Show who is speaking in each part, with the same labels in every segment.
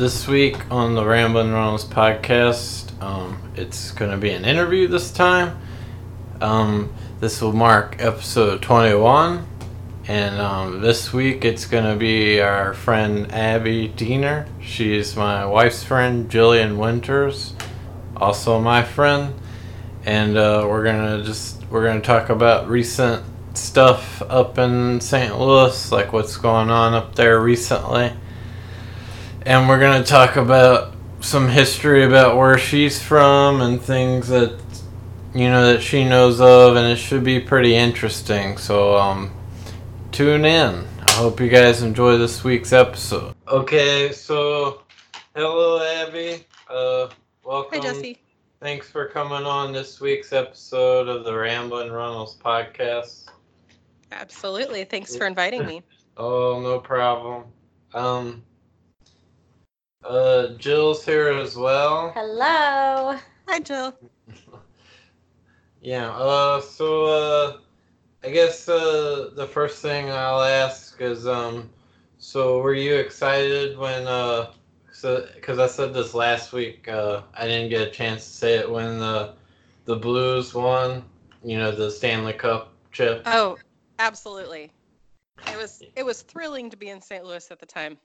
Speaker 1: this week on the Ramblin' Reynolds podcast, um, it's going to be an interview this time. Um, this will mark episode 21. And um, this week it's going to be our friend Abby Diener. She's my wife's friend, Jillian Winters, also my friend. And uh, we're going to just, we're going to talk about recent stuff up in St. Louis, like what's going on up there recently. And we're going to talk about some history about where she's from and things that you know that she knows of and it should be pretty interesting. So um tune in. I hope you guys enjoy this week's episode. Okay, so hello Abby. Uh welcome.
Speaker 2: Hi, Jesse.
Speaker 1: Thanks for coming on this week's episode of the Ramblin' Reynolds podcast.
Speaker 2: Absolutely. Thanks for inviting me.
Speaker 1: Oh, no problem. Um, uh, Jill's here as well.
Speaker 3: Hello.
Speaker 2: Hi, Jill.
Speaker 1: Yeah. Uh, so uh, I guess uh, the first thing I'll ask is um, so were you excited when uh, so because I said this last week, uh, I didn't get a chance to say it when the the Blues won, you know, the Stanley Cup chip.
Speaker 2: Oh, absolutely. It was it was thrilling to be in St. Louis at the time.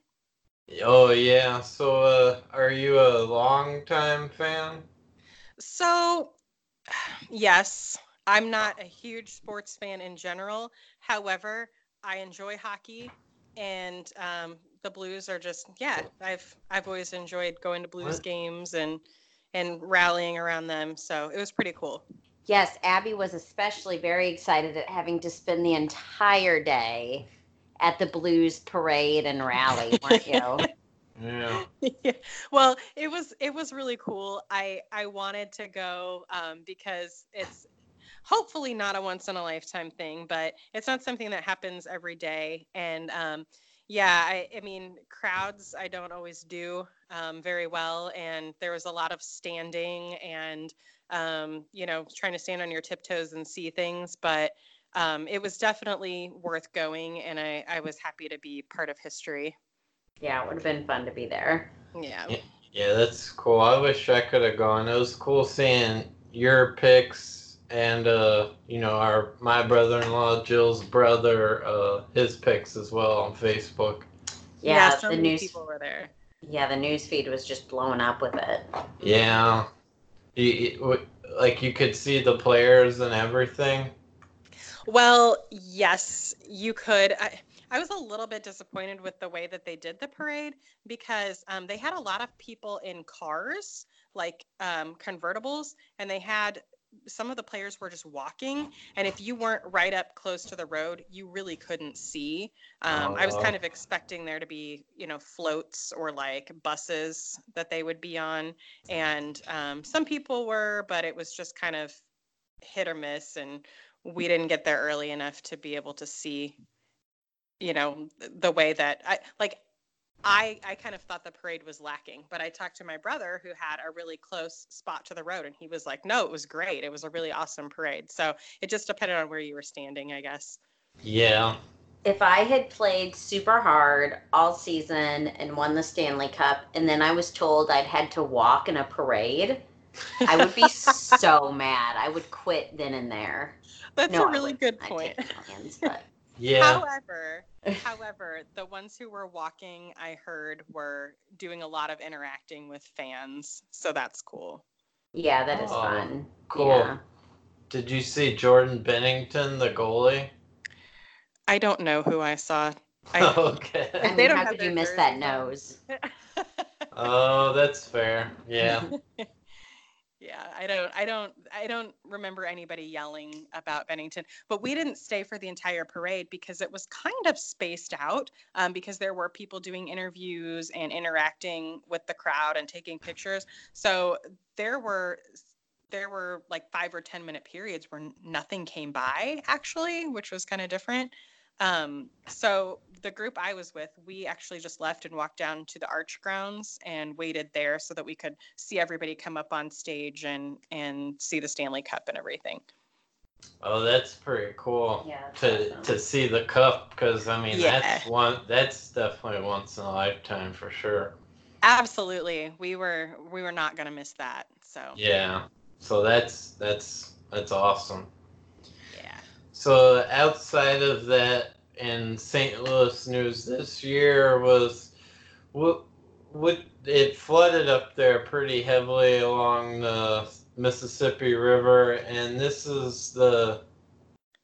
Speaker 1: Oh yeah. So uh, are you a longtime fan?
Speaker 2: So, yes, I'm not a huge sports fan in general. However, I enjoy hockey, and um, the Blues are just yeah. I've I've always enjoyed going to Blues
Speaker 1: What?
Speaker 2: games and and rallying around them. So it was pretty cool.
Speaker 3: Yes, Abby was especially very excited at having to spend the entire day at the Blues parade and rally, weren't you?
Speaker 1: Yeah.
Speaker 2: yeah. Well, it was it was really cool. I I wanted to go um, because it's hopefully not a once in a lifetime thing, but it's not something that happens every day. And um, yeah, I, I mean crowds I don't always do um, very well, and there was a lot of standing and um, you know trying to stand on your tiptoes and see things, but. Um, it was definitely worth going, and I, I was happy to be part of history.
Speaker 3: yeah, it would have been fun to be there.
Speaker 2: Yeah.
Speaker 1: Yeah. Yeah, that's cool. I wish I could have gone. It was cool seeing your pics and uh, you know, our my brother-in-law Jill's brother, uh, his pics as well on Facebook.
Speaker 3: Yeah,
Speaker 2: so
Speaker 3: the
Speaker 2: many
Speaker 3: news.
Speaker 2: people were there.
Speaker 3: Yeah, the news feed was just blowing up with it.
Speaker 1: Yeah. You, you- like you could see the players and everything.
Speaker 2: Well, yes, you could. I, I was a little bit disappointed with the way that they did the parade because um, they had a lot of people in cars, like um, convertibles, and they had some of the players were just walking. And if you weren't right up close to the road, you really couldn't see. Um, I was
Speaker 1: Oh.
Speaker 2: kind of expecting there to be, you know, floats or like buses that they would be on. And um, some people were, but it was just kind of hit or miss. And we didn't get there early enough to be able to see you know the way that i like i i kind of thought the parade was lacking but i talked to my brother who had a really close spot to the road and he was like no it was great. It was a really awesome parade. So it just depended on where you were standing i guess.
Speaker 1: Yeah.
Speaker 3: If I had played super hard all season and won the Stanley Cup, and then I was told I'd had to walk in a parade, I would be so mad. I would quit then and there.
Speaker 2: that's
Speaker 3: No,
Speaker 2: a
Speaker 3: I
Speaker 2: really good point
Speaker 3: take millions, but
Speaker 1: Yeah.
Speaker 2: however however the ones who were walking i heard were doing a lot of interacting with fans so that's cool
Speaker 3: yeah, that is
Speaker 1: Oh,
Speaker 3: fun.
Speaker 1: cool.
Speaker 3: Yeah.
Speaker 1: Did you see Jordan Binnington, the goalie?
Speaker 2: i don't know who i saw I,
Speaker 1: okay.
Speaker 3: I
Speaker 2: They don't
Speaker 3: how
Speaker 2: have
Speaker 3: could you miss that nose?
Speaker 1: Oh, that's fair. Yeah.
Speaker 2: Yeah, I don't, I don't, I don't remember anybody yelling about Binnington. But we didn't stay for the entire parade because it was kind of spaced out. Um, because there were people doing interviews and interacting with the crowd and taking pictures. So there were, there were like five or ten minute periods where nothing came by actually, which was kind of different. Um, so the group I was with, we actually just left and walked down to the arch grounds and waited there so that we could see everybody come up on stage and and see the Stanley Cup and everything.
Speaker 1: Oh, that's pretty cool.
Speaker 3: Yeah,
Speaker 1: To
Speaker 3: awesome.
Speaker 1: to see the cup, because I mean
Speaker 2: Yeah.
Speaker 1: that's one that's definitely once in a lifetime for sure.
Speaker 2: Absolutely, we were we were not going to miss that. So
Speaker 1: Yeah. So that's that's that's awesome. So outside of that, in St. Louis news this year was what what it flooded up there pretty heavily along the Mississippi River, and this is the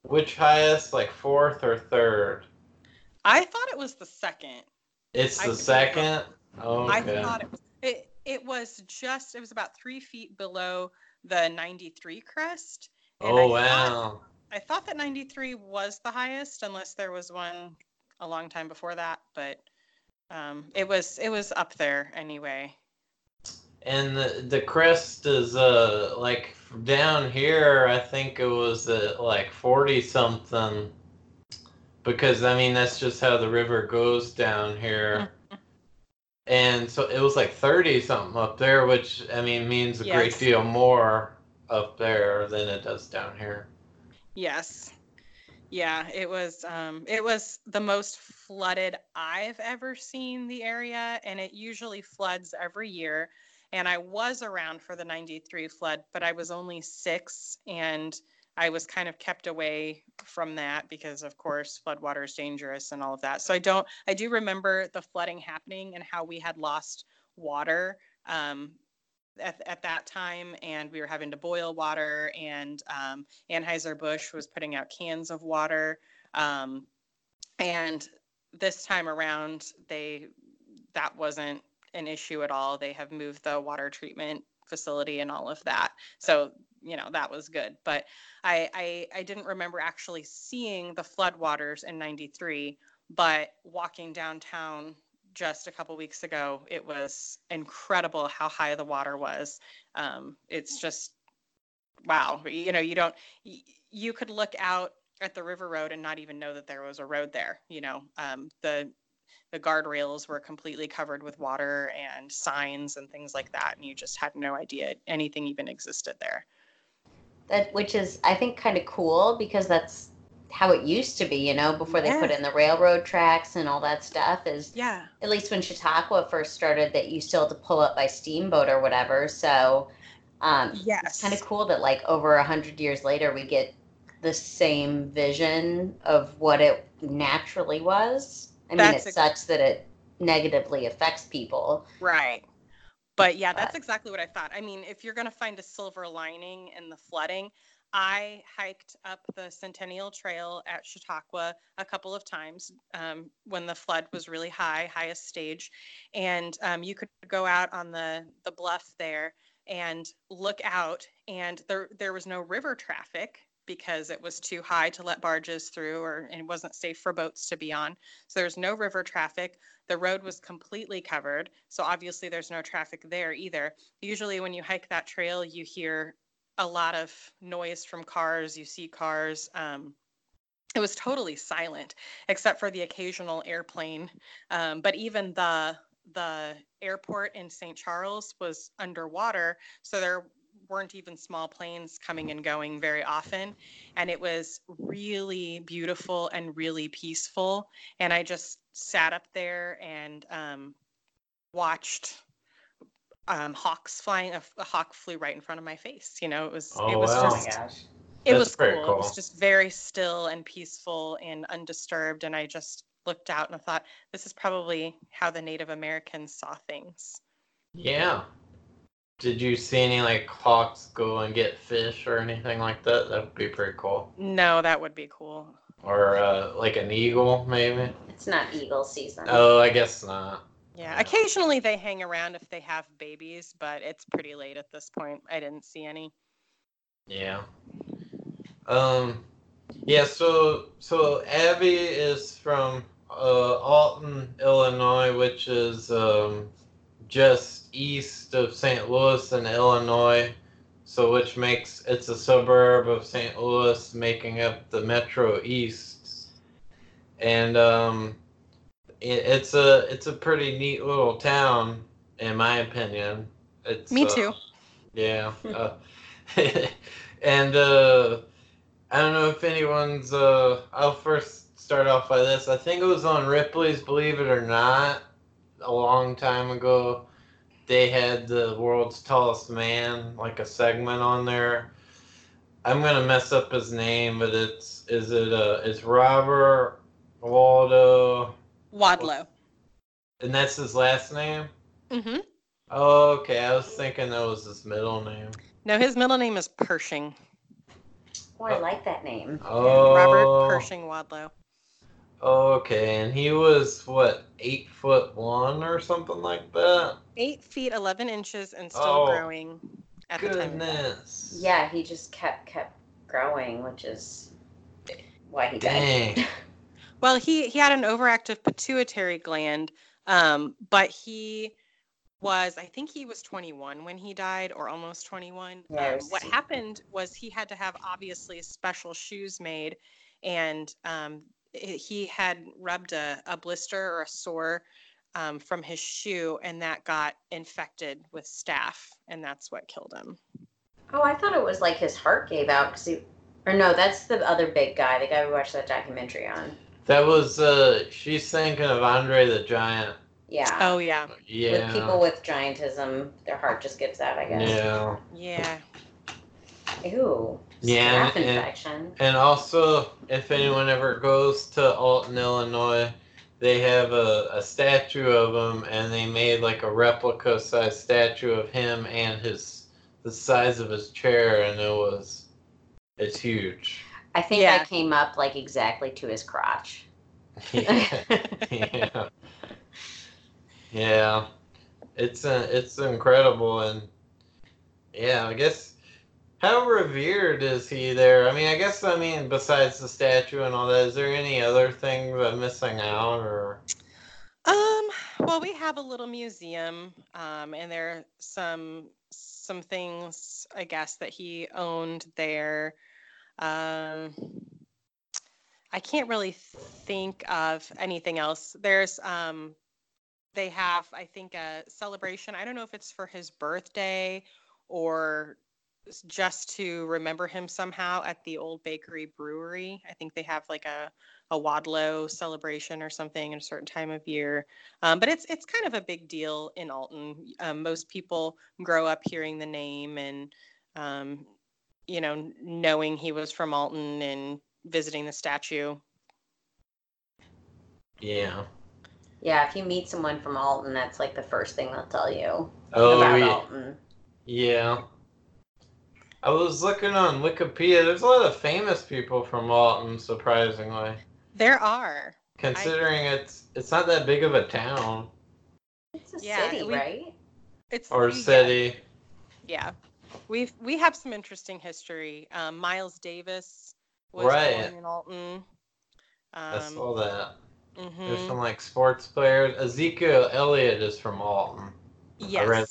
Speaker 1: which highest, like fourth or third?
Speaker 2: I thought it was the second.
Speaker 1: It's the
Speaker 2: be
Speaker 1: second. Okay.
Speaker 2: I thought it was it, it was just it was about three feet below the 93 crest.
Speaker 1: oh
Speaker 2: I
Speaker 1: wow.
Speaker 2: I thought that 93 was the highest, unless there was one a long time before that. But um, it was it was up there anyway.
Speaker 1: And the, the crest is uh like down here. I think it was at like forty something. Because I mean that's just how the river goes down here. And so it was like thirty something up there, which I mean means a great deal more up there than it does down here.
Speaker 2: Yes. Yeah, it was um it was the most flooded I've ever seen the area and it usually floods every year and I was around for the 93 flood but I was only 6 and I was kind of kept away from that because of course floodwater is dangerous and all of that. So I don't I do remember the flooding happening and how we had lost water um at, at that time and we were having to boil water and um, anheuser-busch was putting out cans of water um, and this time around they that wasn't an issue at all. They have moved the water treatment facility and all of that. So you know that was good. But i i, I didn't remember actually seeing the floodwaters in 93 but walking downtown just a couple weeks ago, it was incredible how high the water was. Um, it's just wow. You know, you don't you could look out at the river road and not even know that there was a road there. You know, um, the the guardrails were completely covered with water and signs and things like that, and you just had no idea anything even existed there.
Speaker 3: That which is I think kind of cool because that's how it used to be, you know, before they put in the railroad tracks and all that stuff is
Speaker 2: Yeah.
Speaker 3: at least when Chautauqua first started that you still had to pull up by steamboat or whatever. So um
Speaker 2: Yes.
Speaker 3: it's kind of cool that like over a hundred years later we get the same vision of what it naturally was. I mean
Speaker 2: That's
Speaker 3: it
Speaker 2: ex-
Speaker 3: sucks that it negatively affects people.
Speaker 2: Right. But yeah, that's
Speaker 3: But-
Speaker 2: exactly what I thought. I mean, if you're going to find a silver lining in the flooding, I hiked up the Centennial Trail at Chautauqua a couple of times um, when the flood was really high, highest stage, and um, you could go out on the the bluff there and look out, and there there was no river traffic because it was too high to let barges through, or it wasn't safe for boats to be on. So there's no river traffic. The road was completely covered, so obviously there's no traffic there either. Usually, when you hike that trail, you hear a lot of noise from cars, you see cars. Um, it was totally silent, except for the occasional airplane. Um, but even the the airport in St. Charles was underwater, so there weren't even small planes coming and going very often. And it was really beautiful and really peaceful. And I just sat up there and um, watched um, hawks flying. A, a hawk flew right in front of my face. You know, it was
Speaker 1: Oh,
Speaker 2: it was
Speaker 1: wow.
Speaker 3: Oh my
Speaker 2: just
Speaker 3: gosh.
Speaker 2: it
Speaker 1: That's
Speaker 2: was
Speaker 1: very
Speaker 2: cool. It was just very still and peaceful and undisturbed. And I just looked out and I thought, this is probably how the Native Americans saw things.
Speaker 1: Yeah. Did you see any like hawks go and get fish or anything like that? That would be pretty cool.
Speaker 2: No, that would be cool.
Speaker 1: Or uh, like an eagle, maybe.
Speaker 3: It's not eagle season.
Speaker 1: Oh, I guess not.
Speaker 2: Yeah, occasionally they hang around if they have babies, but it's pretty late at this point. I didn't see any.
Speaker 1: Yeah. Um. Yeah. So so Abby is from uh, Alton, Illinois, which is um, just east of St. Louis in Illinois. So which makes it's a suburb of St. Louis, making up the Metro East. And um, it, it's a it's a pretty neat little town, in my opinion. It's
Speaker 2: Me
Speaker 1: uh,
Speaker 2: too.
Speaker 1: yeah. Uh, and uh, I don't know if anyone's. Uh, I'll first start off by this. I think it was on Ripley's Believe It or Not a long time ago. they had the world's tallest man, like a segment on there. I'm gonna mess up his name, but it's is it uh it's Robert Waldo
Speaker 2: Wadlow.
Speaker 1: and that's his last name?
Speaker 2: Mm-hmm.
Speaker 1: Okay, I was thinking that was his middle name.
Speaker 2: No, his middle name is Pershing.
Speaker 3: Oh, I like that name.
Speaker 1: Oh
Speaker 2: Robert Pershing Wadlow.
Speaker 1: Okay, and he was what, eight foot one or something like that?
Speaker 2: Eight feet eleven inches and still
Speaker 1: Oh,
Speaker 2: growing at the time.
Speaker 1: Goodness.
Speaker 3: Yeah, he just kept kept growing, which is why he died.
Speaker 2: Well, he he had an overactive pituitary gland, um, but he was I think he was 21 when he died, or almost 21.
Speaker 3: Yeah, I
Speaker 2: Um, what happened was he had to have obviously special shoes made, and um, i- he had rubbed a, a blister or a sore um, from his shoe, and that got infected with staph, and that's what killed him.
Speaker 3: Oh, I thought it was like his heart gave out because he. Or no, that's the other big guy, the guy we watched that documentary on.
Speaker 1: That was uh she's thinking of Andre the Giant.
Speaker 3: Yeah.
Speaker 2: Oh yeah,
Speaker 1: Yeah.
Speaker 3: With people with giantism, their heart just gives out, I guess.
Speaker 1: Yeah.
Speaker 2: yeah.
Speaker 3: Ew.
Speaker 1: Yeah,
Speaker 3: Staph
Speaker 1: and- and-
Speaker 3: infection.
Speaker 1: And also, if anyone ever goes to Alton, Illinois, they have a, a statue of him, and they made like a replica size statue of him and his the size of his chair, and it was it's huge.
Speaker 3: I think
Speaker 2: Yeah.
Speaker 3: I came up like exactly to his crotch.
Speaker 1: yeah. yeah. Yeah. It's uh, it's incredible and yeah, I guess how revered is he there? I mean, I guess I mean besides the statue and all that, is there any other things I'm missing out or
Speaker 2: Um, well, we have a little museum, um, and there are some some things I guess that he owned there. Um, I can't really think of anything else. There's um, they have I think a celebration. I don't know if it's for his birthday or just to remember him somehow at the old bakery brewery. I think they have like a a Wadlow celebration or something at a certain time of year. Um, but it's it's kind of a big deal in Alton. Um, most people grow up hearing the name and um, you know knowing he was from Alton and visiting the statue.
Speaker 1: yeah.
Speaker 3: Yeah, if you meet someone from Alton, that's like the first thing they'll tell you
Speaker 1: Oh
Speaker 3: about
Speaker 1: yeah.
Speaker 3: Alton.
Speaker 1: Yeah. I was looking on Wikipedia. There's a lot of famous people from Alton, surprisingly.
Speaker 2: There are.
Speaker 1: Considering it's it's not that big of a town
Speaker 3: It's a
Speaker 2: Yeah,
Speaker 3: city,
Speaker 2: we-
Speaker 3: right?
Speaker 2: It's
Speaker 1: or
Speaker 2: yeah,
Speaker 1: city.
Speaker 2: Yeah, we've we have some interesting history. Um, Miles Davis was
Speaker 1: Right.
Speaker 2: born in Alton.
Speaker 1: I
Speaker 2: Um,
Speaker 1: saw that. There's
Speaker 2: mhm.
Speaker 1: some like sports players. Ezekiel Elliott is from Alton.
Speaker 2: Yes.
Speaker 1: read-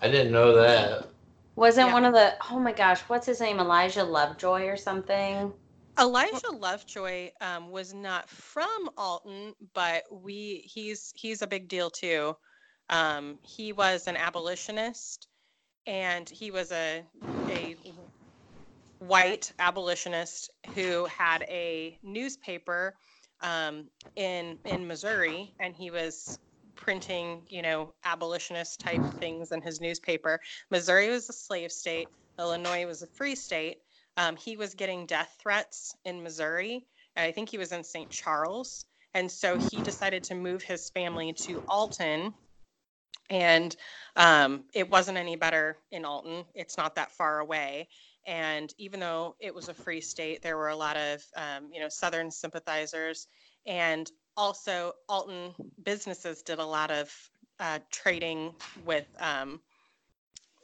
Speaker 1: I didn't know that.
Speaker 3: Wasn't
Speaker 2: Yeah.
Speaker 3: one of the oh my gosh, what's his name? Elijah Lovejoy or something?
Speaker 2: Elijah Lovejoy um, was not from Alton, but we he's he's a big deal too. Um, he was an abolitionist, and he was a a white abolitionist who had a newspaper um, in in Missouri, and he was printing, you know, abolitionist type things in his newspaper. Missouri was a slave state. Illinois was a free state. Um, he was getting death threats in Missouri. I think he was in St. Charles. And so he decided to move his family to Alton. And um, it wasn't any better in Alton. It's not that far away. And even though it was a free state, there were a lot of, um, you know, Southern sympathizers. And also, Alton businesses did a lot of uh, trading with um,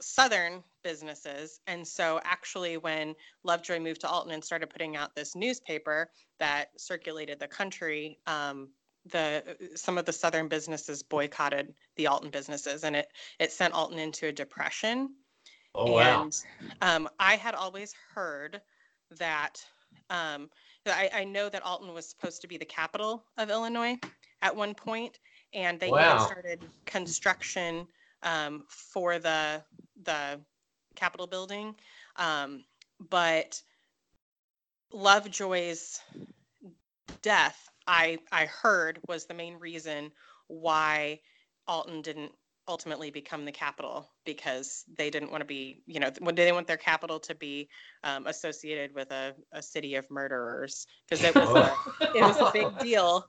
Speaker 2: Southern businesses. And so, actually, when Lovejoy moved to Alton and started putting out this newspaper that circulated the country, um, the some of the Southern businesses boycotted the Alton businesses, and it it sent Alton into a depression.
Speaker 1: Oh wow.
Speaker 2: And um, I had always heard that um, I, I know that Alton was supposed to be the capital of Illinois at one point, and they
Speaker 1: Wow.
Speaker 2: even started construction um, for the the Capitol building. Um, but Lovejoy's death, I I heard, was the main reason why Alton didn't ultimately become the capital because they didn't want to be, you know, when they want their capital to be um, associated with a, a city of murderers because it was a, it was a big deal.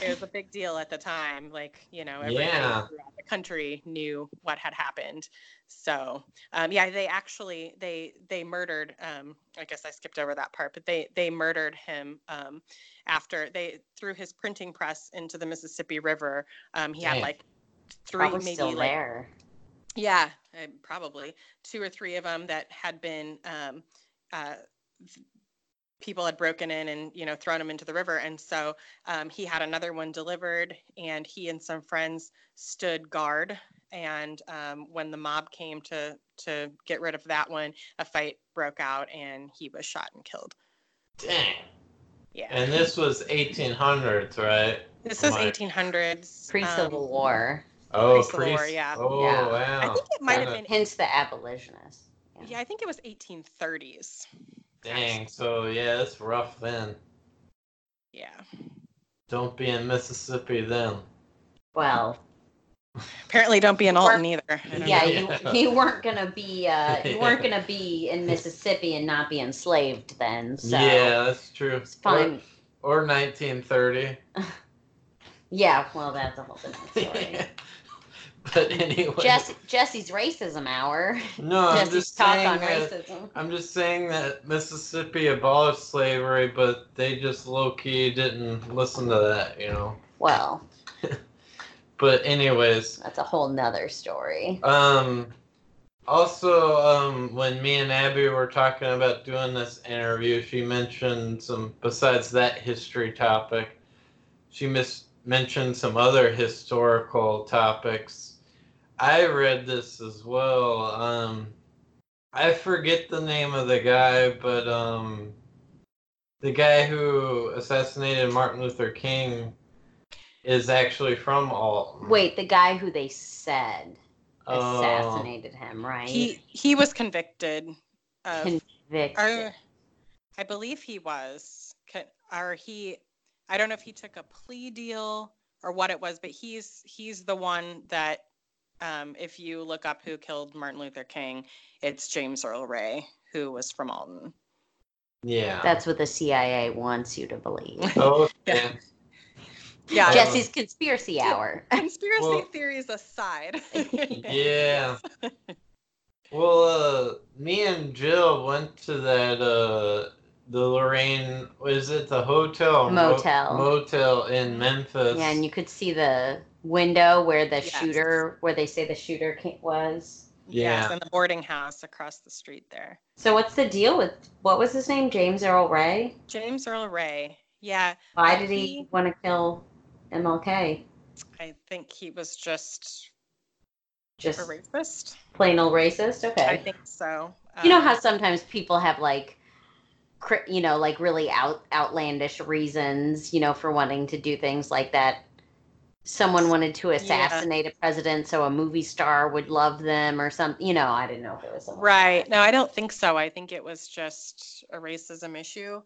Speaker 2: It was a big deal at the time. Like, you know, everybody
Speaker 1: Yeah.
Speaker 2: throughout the country knew what had happened. So, um, yeah, they actually they they murdered. Um, I guess I skipped over that part, but they they murdered him um, after they threw his printing press into the Mississippi River. Um, he had
Speaker 1: Dang.
Speaker 2: like three,
Speaker 3: Probably
Speaker 2: maybe
Speaker 3: still
Speaker 2: like
Speaker 3: there.
Speaker 2: yeah, uh, probably two or three of them that had been um, uh, th- people had broken in and you know thrown him into the river, and so um, he had another one delivered, and he and some friends stood guard. And um, when the mob came to to get rid of that one, a fight broke out, and he was shot and killed.
Speaker 1: Dang.
Speaker 2: Yeah,
Speaker 1: And this was 1800s, right?
Speaker 2: this was
Speaker 1: my-
Speaker 2: 1800s.
Speaker 3: Pre Civil
Speaker 2: um,
Speaker 3: War.
Speaker 1: Oh,
Speaker 2: Pre-Civil
Speaker 1: pre.
Speaker 2: War, yeah.
Speaker 1: Oh,
Speaker 3: Yeah.
Speaker 1: wow.
Speaker 2: I think it might have been.
Speaker 3: Hence the abolitionists.
Speaker 2: Yeah, I think it was 1830s.
Speaker 1: Dang. So yeah, it's rough then.
Speaker 2: Yeah.
Speaker 1: Don't be in Mississippi then.
Speaker 3: Well,
Speaker 2: Apparently, don't be in
Speaker 3: You
Speaker 2: Alton either.
Speaker 3: Yeah,
Speaker 2: know.
Speaker 3: you you weren't gonna be uh, you weren't gonna be in Mississippi and not be enslaved then. So
Speaker 1: yeah, that's true.
Speaker 3: it's fine.
Speaker 1: Or, or 1930.
Speaker 3: Yeah, well, that's a whole different story.
Speaker 1: but anyway.
Speaker 3: Jesse, Jesse's racism hour.
Speaker 1: no, I'm just
Speaker 3: talk
Speaker 1: saying
Speaker 3: on
Speaker 1: that.
Speaker 3: racism.
Speaker 1: I'm just saying that Mississippi abolished slavery, but they just low key didn't listen to that, you know.
Speaker 3: Well,
Speaker 1: But anyways,
Speaker 3: that's a whole nother story.
Speaker 1: um, also, um, when me and Abby were talking about doing this interview, she mentioned some besides that history topic. She mis- mentioned some other historical topics. I read this as well. Um, I forget the name of the guy, but um, the guy who assassinated Martin Luther King is actually from Alton.
Speaker 3: Wait, the guy who they said
Speaker 1: Oh.
Speaker 3: assassinated him, right?
Speaker 2: He he was convicted of.
Speaker 3: convicted.
Speaker 2: Or, I believe he was. Or he, I don't know if he took a plea deal or what it was, but he's he's the one that, um, if you look up who killed Martin Luther King, it's James Earl Ray, who was from Alton.
Speaker 1: Yeah.
Speaker 3: That's what the CIA wants you to believe.
Speaker 1: Oh,
Speaker 2: Yeah.
Speaker 1: yeah.
Speaker 2: Yeah.
Speaker 3: Jesse's conspiracy hour.
Speaker 2: Conspiracy
Speaker 1: Well-
Speaker 2: theories aside.
Speaker 1: Yeah. Well, uh, me and Jill went to that, uh, the Lorraine, was it the hotel? or mo-
Speaker 3: Motel.
Speaker 1: motel in Memphis.
Speaker 3: Yeah, and you could see the window where the
Speaker 2: Yes.
Speaker 3: shooter, where they say the shooter ca- was.
Speaker 2: Yes,
Speaker 1: Yeah.
Speaker 2: in the boarding house across the street there.
Speaker 3: So what's the deal with what was his name? James Earl Ray.
Speaker 2: James Earl Ray. Yeah,
Speaker 3: Why did he
Speaker 2: he-
Speaker 3: want to kill MLK?
Speaker 2: I think he was just
Speaker 3: Just
Speaker 2: a racist.
Speaker 3: plain old racist. Okay.
Speaker 2: I think so.
Speaker 3: you know
Speaker 2: Um,
Speaker 3: how sometimes people have like cri- you know like really out outlandish reasons you know for wanting to do things like that someone wanted to assassinate a president so a movie star would love them or something you know i didn't know if it was like
Speaker 2: Right.
Speaker 3: that.
Speaker 2: No, I don't think so. I think it was just a racism issue.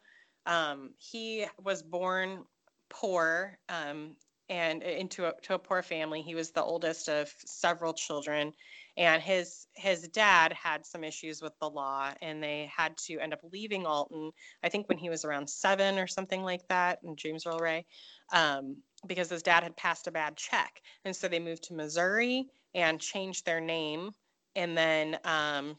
Speaker 2: Um, he was born poor um, and into a, to a poor family. He was the oldest of several children, and his his dad had some issues with the law, and they had to end up leaving Alton. I think when he was around seven or something like that, and James Earl Ray, um, because his dad had passed a bad check, and so they moved to Missouri and changed their name and then um,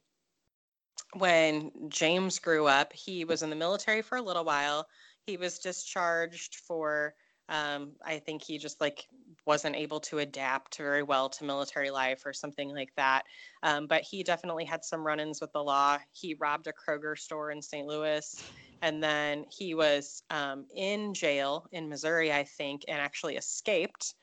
Speaker 2: when James grew up, he was in the military for a little while. He was discharged for, um, I think he just like wasn't able to adapt very well to military life or something like that. Um, but he definitely had some run ins with the law. He robbed a Kroger store in St. Louis. And then he was um, in jail in Missouri, I think, and actually escaped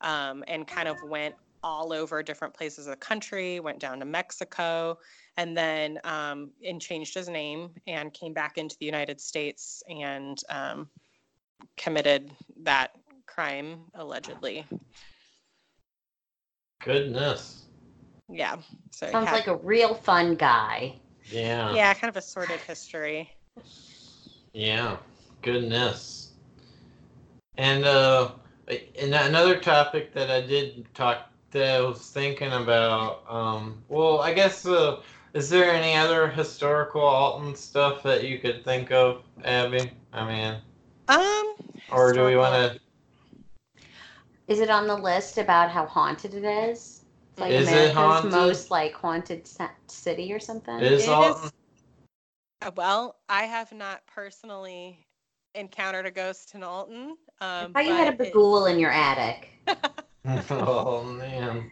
Speaker 2: um, and kind of went all over different places of the country, went down to Mexico, and then um, and changed his name and came back into the United States and um, committed that crime allegedly.
Speaker 1: Goodness.
Speaker 2: Yeah. So
Speaker 3: sounds
Speaker 2: had-
Speaker 3: like a real fun guy
Speaker 1: Yeah.
Speaker 2: yeah, kind of a sordid history.
Speaker 1: Yeah. Goodness. And uh and another topic that I did talk that I was thinking about. Um, well, I guess. Uh, is there any other historical Alton stuff that you could think of, Abby? I mean,
Speaker 2: Um,
Speaker 1: or do we want to?
Speaker 3: Is it on the list about how haunted it is? It's like
Speaker 1: Is it
Speaker 3: America's
Speaker 1: haunted?
Speaker 3: most like haunted city or something.
Speaker 1: Is
Speaker 2: It
Speaker 1: Alton?
Speaker 2: is- Uh, Well, I have not personally encountered a ghost in Alton.
Speaker 3: I
Speaker 2: Um,
Speaker 3: thought you had a
Speaker 2: but it-
Speaker 3: in your attic.
Speaker 1: oh man!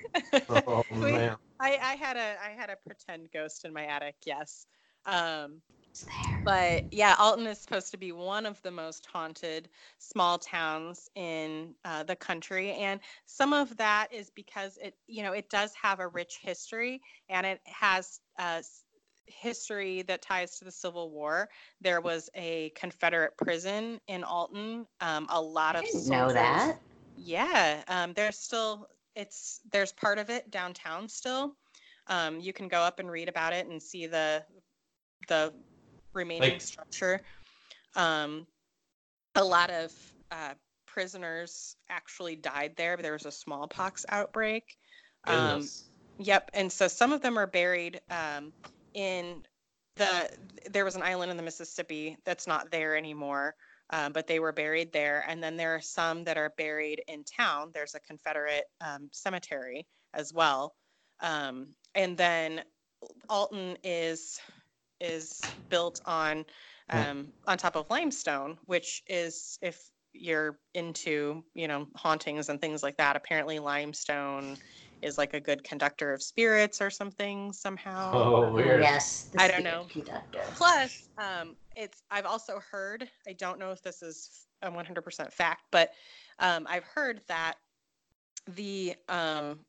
Speaker 1: Oh man!
Speaker 2: I, I had a I had a pretend ghost in my attic. Yes. Um,
Speaker 3: there.
Speaker 2: but yeah, Alton is supposed to be one of the most haunted small towns in uh, the country, and some of that is because it, you know, it does have a rich history, and it has uh, s- history that ties to the Civil War. There was a Confederate prison in Alton. Um, a lot
Speaker 3: I
Speaker 2: of
Speaker 3: didn't know that.
Speaker 2: yeah, um, there's still it's there's part of it downtown still. Um, you can go up and read about it and see the the remaining
Speaker 1: Like-
Speaker 2: structure. Um, a lot of uh, prisoners actually died there. There was a smallpox outbreak. Um, Yep, and so some of them are buried um, in the. There was an island in the Mississippi that's not there anymore, uh, but they were buried there. And then there are some that are buried in town. There's a Confederate um, cemetery as well, um, and then Alton is is built on
Speaker 1: Hmm.
Speaker 2: um, on top of limestone, which is if you're into you know hauntings and things like that. Apparently, limestone is like a good conductor of spirits or something somehow.
Speaker 1: Oh,
Speaker 2: Um,
Speaker 1: weird.
Speaker 3: Yes. the
Speaker 2: I don't know.
Speaker 3: Conductor.
Speaker 2: Plus, um, it's I've also heard. I don't know if this is a 100% fact, but um, I've heard that the um,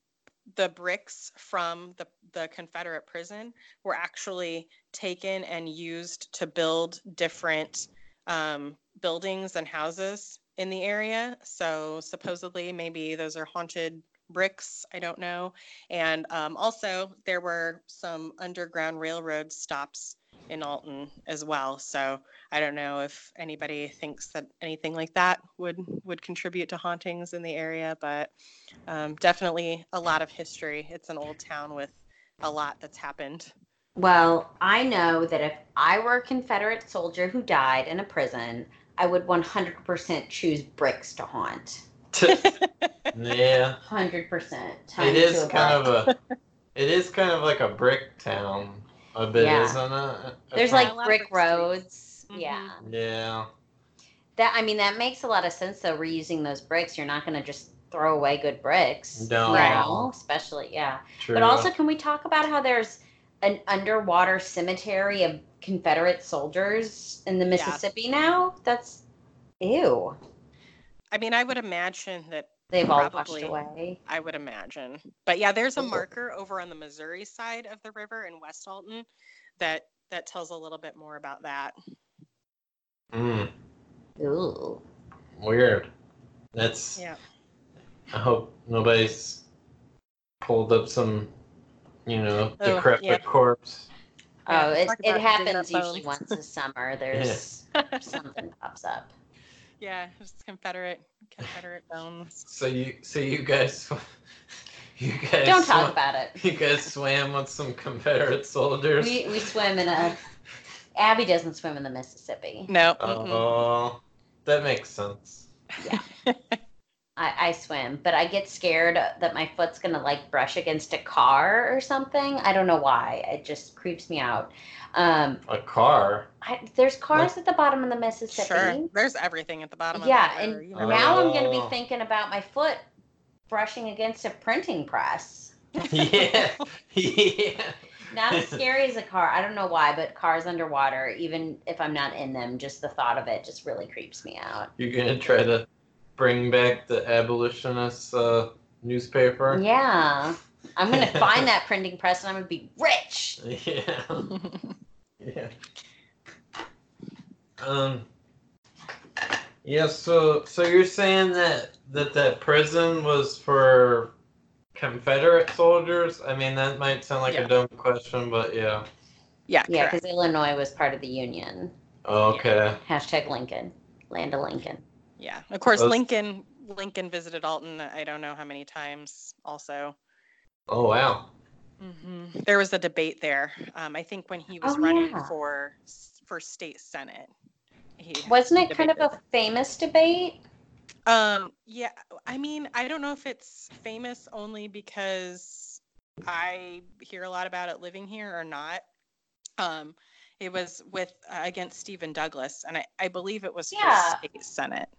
Speaker 2: the bricks from the the Confederate prison were actually taken and used to build different um, buildings and houses in the area. So supposedly, maybe those are haunted bricks. I don't know. And um, also, there were some underground railroad stops in Alton as well. So I don't know if anybody thinks that anything like that would would contribute to hauntings in the area, but um, definitely a lot of history. It's an old town with a lot that's happened.
Speaker 3: Well, I know that if I were a Confederate soldier who died in a prison, I would 100% choose bricks to haunt.
Speaker 1: yeah,
Speaker 3: 100%.
Speaker 1: it is kind of a. It is kind of like a brick town, a bit,
Speaker 3: Yeah.
Speaker 1: isn't it?
Speaker 3: There's
Speaker 2: Yeah,
Speaker 3: like
Speaker 2: a lot of
Speaker 3: brick
Speaker 2: brick streets.
Speaker 3: roads.
Speaker 2: Mhm.
Speaker 3: Yeah.
Speaker 1: Yeah.
Speaker 3: That I mean that makes a lot of sense though reusing those bricks. You're not going to just throw away good bricks.
Speaker 1: No.
Speaker 3: you know, especially yeah.
Speaker 1: True.
Speaker 3: But also can we talk about how there's an underwater cemetery of Confederate soldiers in the Mississippi now? That's ew.
Speaker 2: I mean, I would imagine that
Speaker 3: They've all
Speaker 2: Probably.
Speaker 3: washed away.
Speaker 2: I would imagine. But yeah, there's a marker over on the Missouri side of the river in West Alton that that tells a little bit more about that.
Speaker 1: Mm,
Speaker 3: Ooh.
Speaker 1: weird. That's.
Speaker 2: Yeah.
Speaker 1: I hope nobody's pulled up some, you know,
Speaker 2: Oh,
Speaker 1: decrepit
Speaker 2: yeah.
Speaker 1: corpse.
Speaker 3: Oh,
Speaker 2: Yeah,
Speaker 3: it, it happens usually once a summer. There's something pops up.
Speaker 2: Yeah, just Confederate Confederate bones.
Speaker 1: So you, so you guys, you guys.
Speaker 3: Don't talk
Speaker 1: swa-
Speaker 3: about it.
Speaker 1: You guys swam with some Confederate soldiers.
Speaker 3: We we swim in a. Abby doesn't swim in the Mississippi.
Speaker 2: No.
Speaker 1: Oh, that makes sense.
Speaker 3: I, I swim, but I get scared that my foot's gonna like brush against a car or something. I don't know why. It just creeps me out. Um,
Speaker 1: A car.
Speaker 3: I, there's cars at the bottom of the Mississippi.
Speaker 2: Sure. There's everything at the bottom of
Speaker 3: Yeah,
Speaker 2: that river,
Speaker 3: and
Speaker 2: you know.
Speaker 3: now I'm gonna be
Speaker 1: Oh.
Speaker 3: thinking about my foot brushing against a printing press.
Speaker 1: yeah, yeah.
Speaker 3: Not as scary as a car. I don't know why, but cars underwater, even if I'm not in them, just the thought of it just really creeps me out.
Speaker 1: You're gonna try to bring back the abolitionist uh, newspaper.
Speaker 3: Yeah. I'm gonna find that printing press and I'm gonna be rich.
Speaker 1: Yeah. Yeah. Um. Yeah. So, so you're saying that that that prison was for Confederate soldiers? I mean, that might sound like
Speaker 2: Yeah.
Speaker 1: a dumb question, but yeah.
Speaker 2: yeah,
Speaker 3: Yeah, because Illinois was part of the Union.
Speaker 1: Okay.
Speaker 3: Hashtag Lincoln. Land of Lincoln.
Speaker 2: Yeah. Of course,
Speaker 1: Those-
Speaker 2: Lincoln Lincoln visited Alton. I don't know how many times. Also,
Speaker 1: Oh wow.
Speaker 2: hmm There was a debate there. Um, I think when he was
Speaker 3: Oh,
Speaker 2: running
Speaker 3: yeah.
Speaker 2: for for state senate. He
Speaker 3: Wasn't it kind of a famous debate?
Speaker 2: Um, yeah, I mean, I don't know if it's famous only because I hear a lot about it living here or not. Um, it was with uh, against Stephen Douglas, and I, I believe it was
Speaker 3: Yeah.
Speaker 2: for state senate.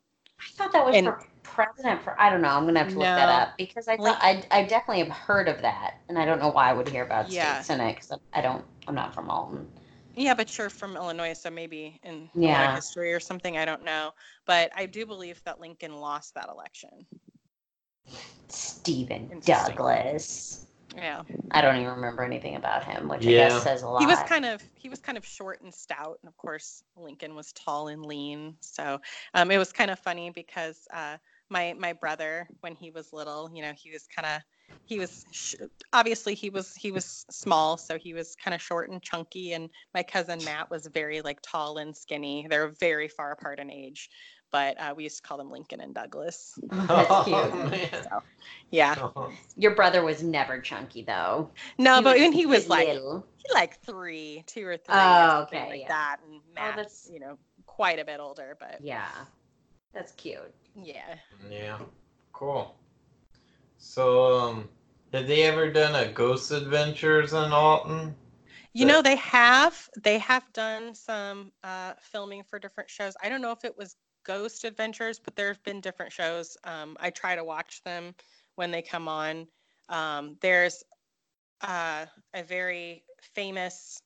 Speaker 3: I thought that was
Speaker 2: And-
Speaker 3: for president. For I don't know. I'm gonna have to look that up because I thought I, I definitely have heard of that, and I don't know why I would hear about
Speaker 2: Yeah.
Speaker 3: state senate because I don't. I'm not from Alton.
Speaker 2: Yeah, but you're from Illinois, so maybe in a lot of
Speaker 3: Yeah.
Speaker 2: history or something. I don't know, but I do believe that Lincoln lost that election.
Speaker 3: Stephen Douglas.
Speaker 2: Yeah,
Speaker 3: I don't even remember anything about him, which I guess says a lot.
Speaker 2: he was kind of he was kind of short and stout, and of course Lincoln was tall and lean. So um, it was kind of funny because uh, my my brother, when he was little, you know, he was kind of he was sh- obviously he was he was small, so he was kind of short and chunky, and my cousin Matt was very like tall and skinny. They're very far apart in age, but uh, we used to call them Lincoln and Douglas.
Speaker 3: That's
Speaker 1: oh,
Speaker 3: cute.
Speaker 1: man.
Speaker 2: Yeah,
Speaker 1: Oh.
Speaker 3: Your brother was never chunky though.
Speaker 2: no, but when he was like
Speaker 3: little.
Speaker 2: he like three, two or three,
Speaker 3: Oh,
Speaker 2: or
Speaker 3: okay,
Speaker 2: like
Speaker 3: yeah.
Speaker 2: that, and Matt's
Speaker 3: that's-
Speaker 2: you know quite a bit older, but
Speaker 3: Yeah, that's cute.
Speaker 2: yeah.
Speaker 1: Yeah. Cool. So um have they ever done a Ghost Adventures in Alton?
Speaker 2: You know they have they have done some uh, filming for different shows. I don't know if it was Ghost Adventures, but there have been different shows. Um, I try to watch them when they come on. Um, there's uh, a very famous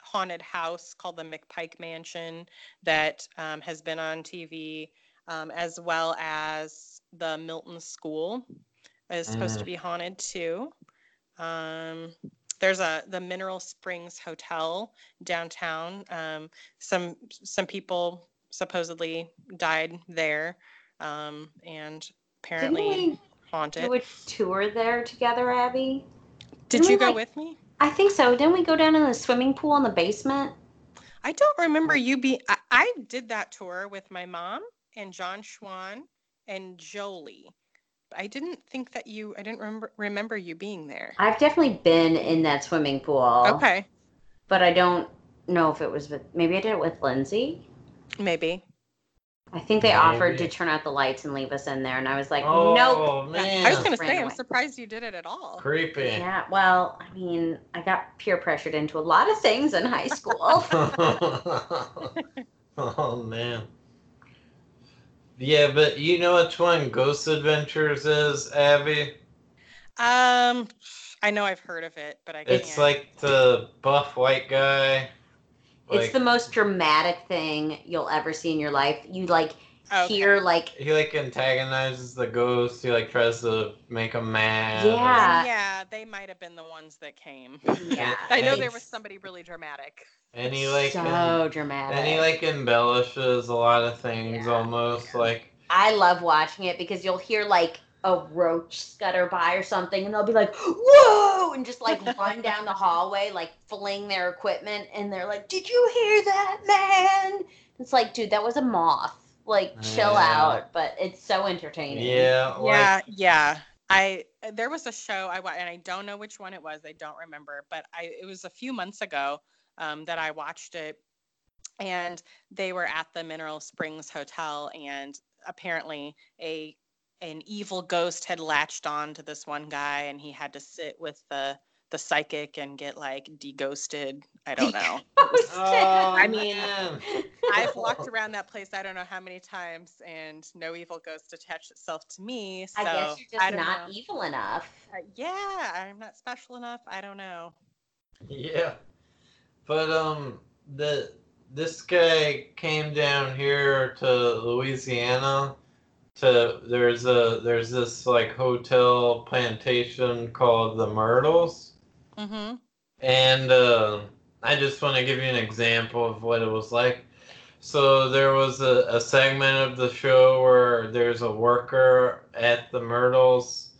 Speaker 2: haunted house called the McPike Mansion that um, has been on TV, um, as well as the Milton School is supposed to
Speaker 1: Mm.
Speaker 2: be haunted too. Um, there's a the Mineral Springs Hotel downtown. Um, some some people supposedly died there, um, and apparently
Speaker 3: we
Speaker 2: haunted.
Speaker 3: a tour there together, Abby?
Speaker 2: Did
Speaker 3: didn't
Speaker 2: you
Speaker 3: we,
Speaker 2: go
Speaker 3: like-
Speaker 2: with me?
Speaker 3: I think so. Didn't we go down in the swimming pool in the basement?
Speaker 2: I don't remember you being. I, I did that tour with my mom and John Schwan and Jolie. I didn't think that you. I didn't remember remember you being there.
Speaker 3: I've definitely been in that swimming pool.
Speaker 2: Okay,
Speaker 3: But I don't know if it was with. Maybe I did it with Lindsay.
Speaker 2: Maybe.
Speaker 3: I think they offered to turn out the lights and leave us in there, and I was like,
Speaker 1: oh
Speaker 3: nope.
Speaker 1: man.
Speaker 2: I was gonna say,
Speaker 3: Ran
Speaker 2: I'm surprised you did it at all.
Speaker 1: creepy.
Speaker 3: Yeah, well, I mean, I got peer pressured into a lot of things in high school.
Speaker 1: oh man. Yeah, but you know which one Ghost Adventures is, Abby?
Speaker 2: Um, I know I've heard of it, but I can't.
Speaker 1: It's like the buff white guy.
Speaker 3: It's the most dramatic thing you'll ever see in your life. You like
Speaker 2: Okay.
Speaker 3: hear like
Speaker 1: he like antagonizes the ghost. He like tries to make him mad.
Speaker 3: Yeah.
Speaker 2: yeah, they might have been the ones that came.
Speaker 3: yeah,
Speaker 2: I know there was somebody really dramatic.
Speaker 1: And he like
Speaker 3: so dramatic.
Speaker 1: and he like embellishes a lot of things
Speaker 3: Yeah,
Speaker 1: almost
Speaker 3: yeah.
Speaker 1: like
Speaker 3: I love watching it because you'll hear like a roach scutter by or something, and they'll be like, "Whoa!" and just like run down the hallway, like fling their equipment, and they're like, "Did you hear that, man?" It's like, dude, that was a moth. Like, chill
Speaker 1: Yeah.
Speaker 3: out. But it's so entertaining.
Speaker 1: yeah, like
Speaker 2: yeah, yeah. I there was a show I wa- and I don't know which one it was. I don't remember, but I it was a few months ago um, that I watched it, and they were at the Mineral Springs Hotel, and apparently a an evil ghost had latched on to this one guy, and he had to sit with the the psychic and get like deghosted. I don't know.
Speaker 1: Oh,
Speaker 2: I mean,
Speaker 1: man.
Speaker 2: I've walked around that place I don't know how many times, and no evil ghost attached itself to me. So
Speaker 3: I guess you're
Speaker 2: I
Speaker 3: just
Speaker 2: don't
Speaker 3: not
Speaker 2: know.
Speaker 3: evil enough.
Speaker 2: Uh, yeah, I'm not special enough. I don't know.
Speaker 1: Yeah. But um the this guy came down here to Louisiana to there's a there's this like hotel plantation called the Myrtles
Speaker 2: Mm-hmm.
Speaker 1: and uh, I just want to give you an example of what it was like. So there was a, a segment of the show where there's a worker at the Myrtles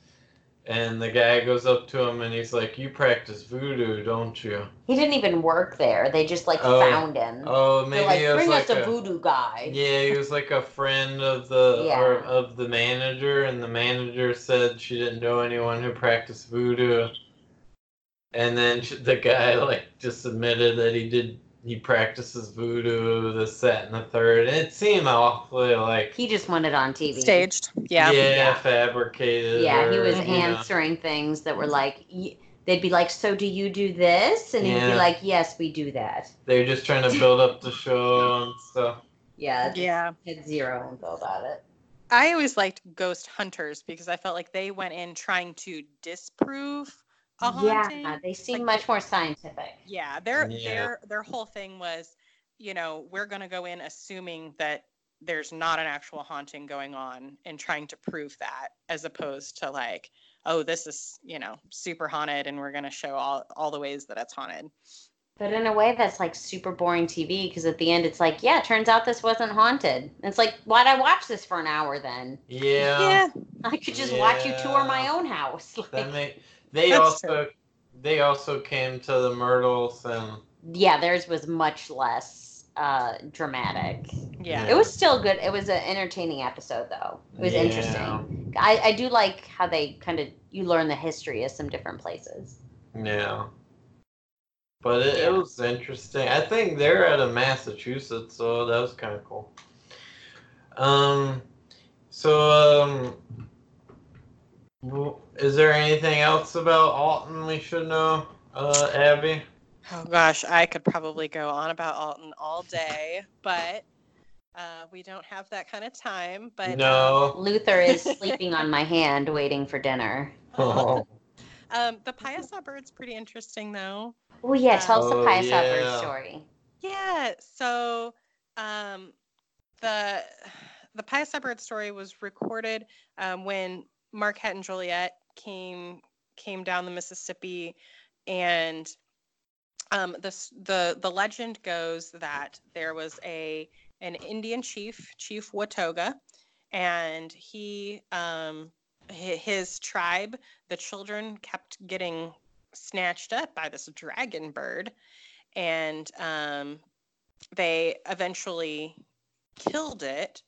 Speaker 1: And the guy goes up to him and he's like, "You practice voodoo, don't you?"
Speaker 3: He didn't even work there. They just like
Speaker 1: Oh.
Speaker 3: found him.
Speaker 1: Oh, maybe
Speaker 3: like,
Speaker 1: was
Speaker 3: bring
Speaker 1: like
Speaker 3: us a,
Speaker 1: a
Speaker 3: voodoo guy.
Speaker 1: Yeah, he was like a friend of the
Speaker 3: Yeah.
Speaker 1: or of the manager, and the manager said she didn't know anyone who practiced voodoo. And then the guy like just admitted that he did he practices voodoo, this, that, and the third. It seemed awfully like
Speaker 3: He just wanted on TV.
Speaker 2: Staged. Yeah.
Speaker 1: yeah,
Speaker 3: Yeah.
Speaker 1: fabricated.
Speaker 3: Yeah, he was
Speaker 1: you know.
Speaker 3: answering things that were like, they'd be like, "So do you do this?" And he'd be like, "Yes, we do that."
Speaker 1: They're just trying to build up the show and stuff.
Speaker 3: Yeah,
Speaker 2: Yeah.
Speaker 3: had zero info about it.
Speaker 2: I always liked ghost hunters because I felt like they went in trying to disprove a haunting.
Speaker 3: Yeah, they seem
Speaker 2: Like-
Speaker 3: much more scientific.
Speaker 2: Yeah, their
Speaker 1: Yeah.
Speaker 2: their their whole thing was, you know, we're gonna go in assuming that there's not an actual haunting going on and trying to prove that, as opposed to like, oh, this is you know super haunted and we're gonna show all all the ways that it's haunted.
Speaker 3: But in a way, that's like super boring TV because at the end, it's like, yeah, turns out this wasn't haunted. And it's like, why'd I watch this for an hour then?
Speaker 1: Yeah.
Speaker 3: Yeah i could just watch you tour my own house.
Speaker 1: That
Speaker 3: Like,
Speaker 1: may, they
Speaker 2: That's
Speaker 1: also they also came to the Myrtles and
Speaker 3: yeah, theirs was much less uh, dramatic.
Speaker 2: Yeah.
Speaker 3: It was still good. It was an entertaining episode, though. It was
Speaker 1: Yeah.
Speaker 3: interesting. I, I do like how they kind of you learn the history of some different places.
Speaker 1: Yeah. But it,
Speaker 3: Yeah.
Speaker 1: it was interesting. I think they're out of Massachusetts, so that was kind of cool. Um, so um, w- is there anything else about Alton we should know, uh, Abby?
Speaker 2: Oh gosh, I could probably go on about Alton all day, but uh, we don't have that kind of time. But um,
Speaker 1: no.
Speaker 3: Luther is sleeping on my hand, waiting for dinner.
Speaker 1: Oh,
Speaker 2: um, the Piasa bird's pretty interesting though.
Speaker 3: Oh yeah, tell us the
Speaker 1: Oh,
Speaker 3: Piasa bird story.
Speaker 2: Yeah. So um, the the Piasa bird story was recorded um, when Marquette and Joliet came came down the Mississippi, and um, the the the legend goes that there was a an Indian chief, Chief Watoga, and he um, his tribe, the children kept getting snatched up by this dragon bird, and um, they eventually killed it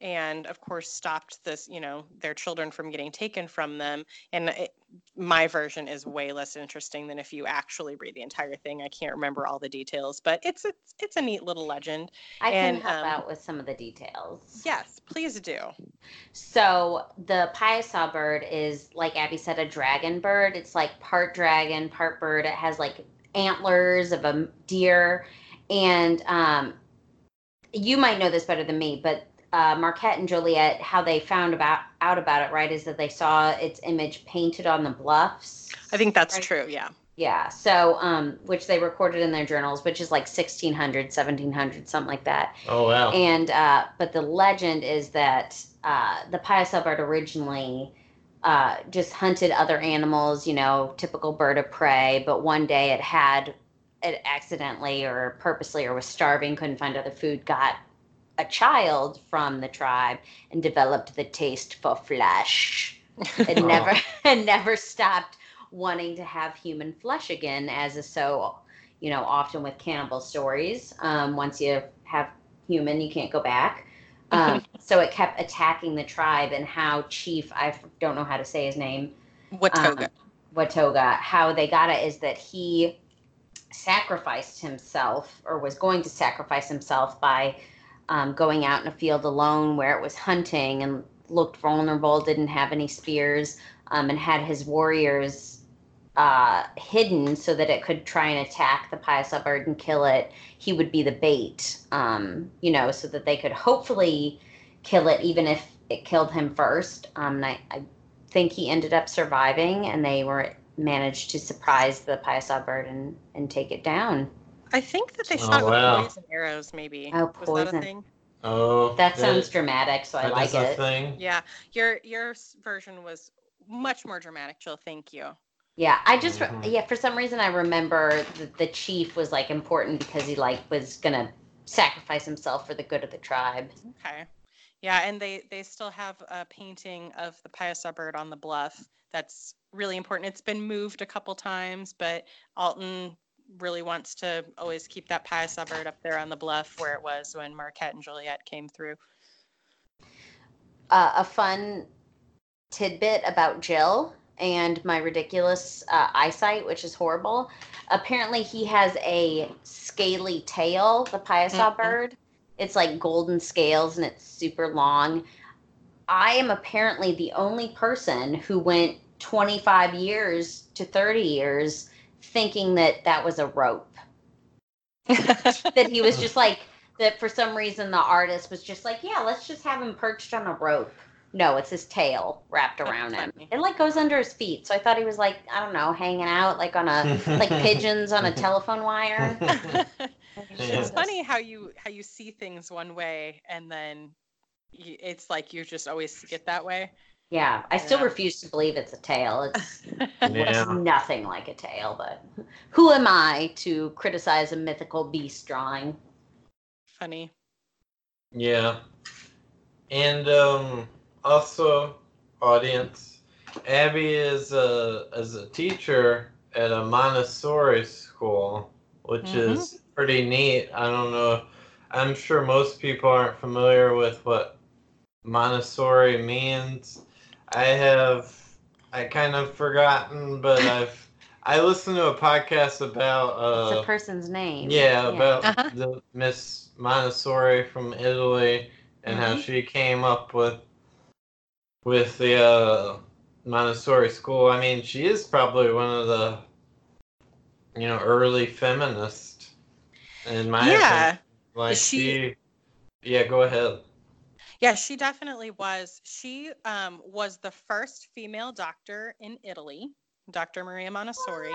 Speaker 2: and of course stopped this you know their children from getting taken from them and it, my version is way less interesting than if you actually read the entire thing i can't remember all the details but it's a, it's a neat little legend
Speaker 3: I can help
Speaker 2: um,
Speaker 3: out with some of the details.
Speaker 2: yes please do
Speaker 3: So the Piasa bird is, like Abby said, a dragon bird. It's like part dragon, part bird. It has like antlers of a deer, and um, you might know this better than me, but uh, Marquette and Joliet, how they found about out about it, right, is that they saw its image painted on the bluffs.
Speaker 2: i think that's
Speaker 3: Right.
Speaker 2: true yeah
Speaker 3: Yeah. So, um, which they recorded in their journals, which is like 1600, 1700, something like that.
Speaker 1: oh wow.
Speaker 3: And uh, but the legend is that uh, the Piasa bird originally uh, just hunted other animals, you know, typical bird of prey. But one day it had it accidentally or purposely or was starving, couldn't find other food, got a child from the tribe and developed the taste for flesh. It
Speaker 1: Oh.
Speaker 3: never it never stopped wanting to have human flesh again, as is so you know often with cannibal stories. Um, once you have human, you can't go back. Um, so it kept attacking the tribe, and how Chief I don't know how to say his name
Speaker 2: watoga
Speaker 3: um, Watoga, how they got it is that he sacrificed himself or was going to sacrifice himself by um, going out in a field alone where it was hunting and looked vulnerable, didn't have any spears, um, and had his warriors uh, hidden so that it could try and attack the Piasa bird and kill it. He would be the bait, um, you know, so that they could hopefully kill it, even if it killed him first. Um, and I, I think he ended up surviving, and they were managed to surprise the Piasa bird and, and take it down.
Speaker 2: I think that they
Speaker 1: Oh,
Speaker 2: shot
Speaker 1: wow.
Speaker 2: with poison arrows maybe
Speaker 3: Oh,
Speaker 2: was that
Speaker 3: poison.
Speaker 2: a thing
Speaker 1: oh,
Speaker 3: That sounds dramatic, so I
Speaker 1: that
Speaker 3: like
Speaker 1: is a
Speaker 3: it.
Speaker 1: thing.
Speaker 2: yeah your your version was much more dramatic jill thank you
Speaker 3: Yeah, I just
Speaker 1: Mhm.
Speaker 3: yeah for some reason I remember that the chief was like important because he like was gonna sacrifice himself for the good of the tribe.
Speaker 2: Okay. Yeah, and they they still have a painting of the Piasa bird on the bluff. That's really important. It's been moved a couple times, but Alton really wants to always keep that Piasa bird up there on the bluff where it was when Marquette and Joliet came through.
Speaker 3: Uh, a fun tidbit about Jill and my ridiculous uh, eyesight, which is horrible. Apparently, he has a scaly tail, the Piasa mm-hmm. bird. It's like golden scales and it's super long. I am apparently the only person who went 25 years to 30 years thinking that that was a rope. that he was just like, that for some reason the artist was just like, yeah, let's just have him perched on a rope. No, it's his tail wrapped around him. It like goes under his feet. So I thought he was like, I don't know, hanging out like on a like pigeons on a telephone wire.
Speaker 2: it's funny how you how you see things one way and then it's like you just always see it that way.
Speaker 3: Yeah, I still yeah. refuse to believe it's a tail. It's, yeah. nothing like a tail, but who am I to criticize a mythical beast drawing?
Speaker 2: Funny.
Speaker 1: Yeah. And um also audience, Abby is a as a teacher at a Montessori school, which mm-hmm. is pretty neat. I don't know. I'm sure most people aren't familiar with what Montessori means. I have I kind of forgotten, but I've I listened to a podcast about uh,
Speaker 3: it's a person's name.
Speaker 1: Yeah, yeah. about uh-huh. the Miss Montessori from Italy and mm-hmm. how she came up with with the uh, Montessori school. I mean, she is probably one of the you know early feminists in my yeah. Opinion. Like she, she, yeah, go ahead.
Speaker 2: Yeah, she definitely was. She um, was the first female doctor in Italy, Dr. Maria Montessori,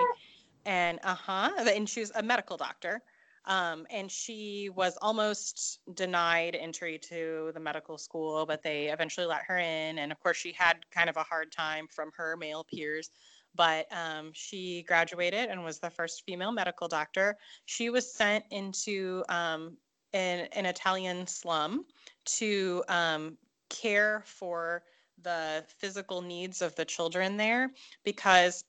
Speaker 2: and uh huh, and she was a medical doctor. Um, and she was almost denied entry to the medical school, but they eventually let her in. And of course, she had kind of a hard time from her male peers. But um, she graduated and was the first female medical doctor. She was sent into um, an, an Italian slum to um, care for the physical needs of the children there because